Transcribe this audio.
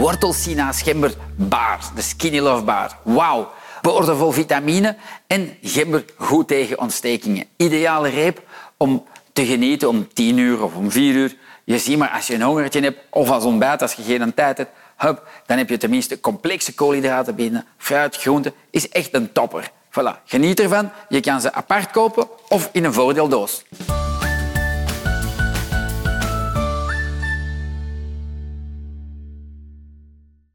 Wortelsina gember baar. de Skinny Love bar. Wauw. Beordevol vitamine en gember goed tegen ontstekingen. Ideale reep om te genieten om tien uur of om vier uur. Je ziet maar, als je een hongertje hebt of als ontbijt, als je geen tijd hebt, hup, dan heb je tenminste complexe koolhydraten binnen. Fruit, groente, is echt een topper. Voilà, geniet ervan. Je kan ze apart kopen of in een voordeeldoos.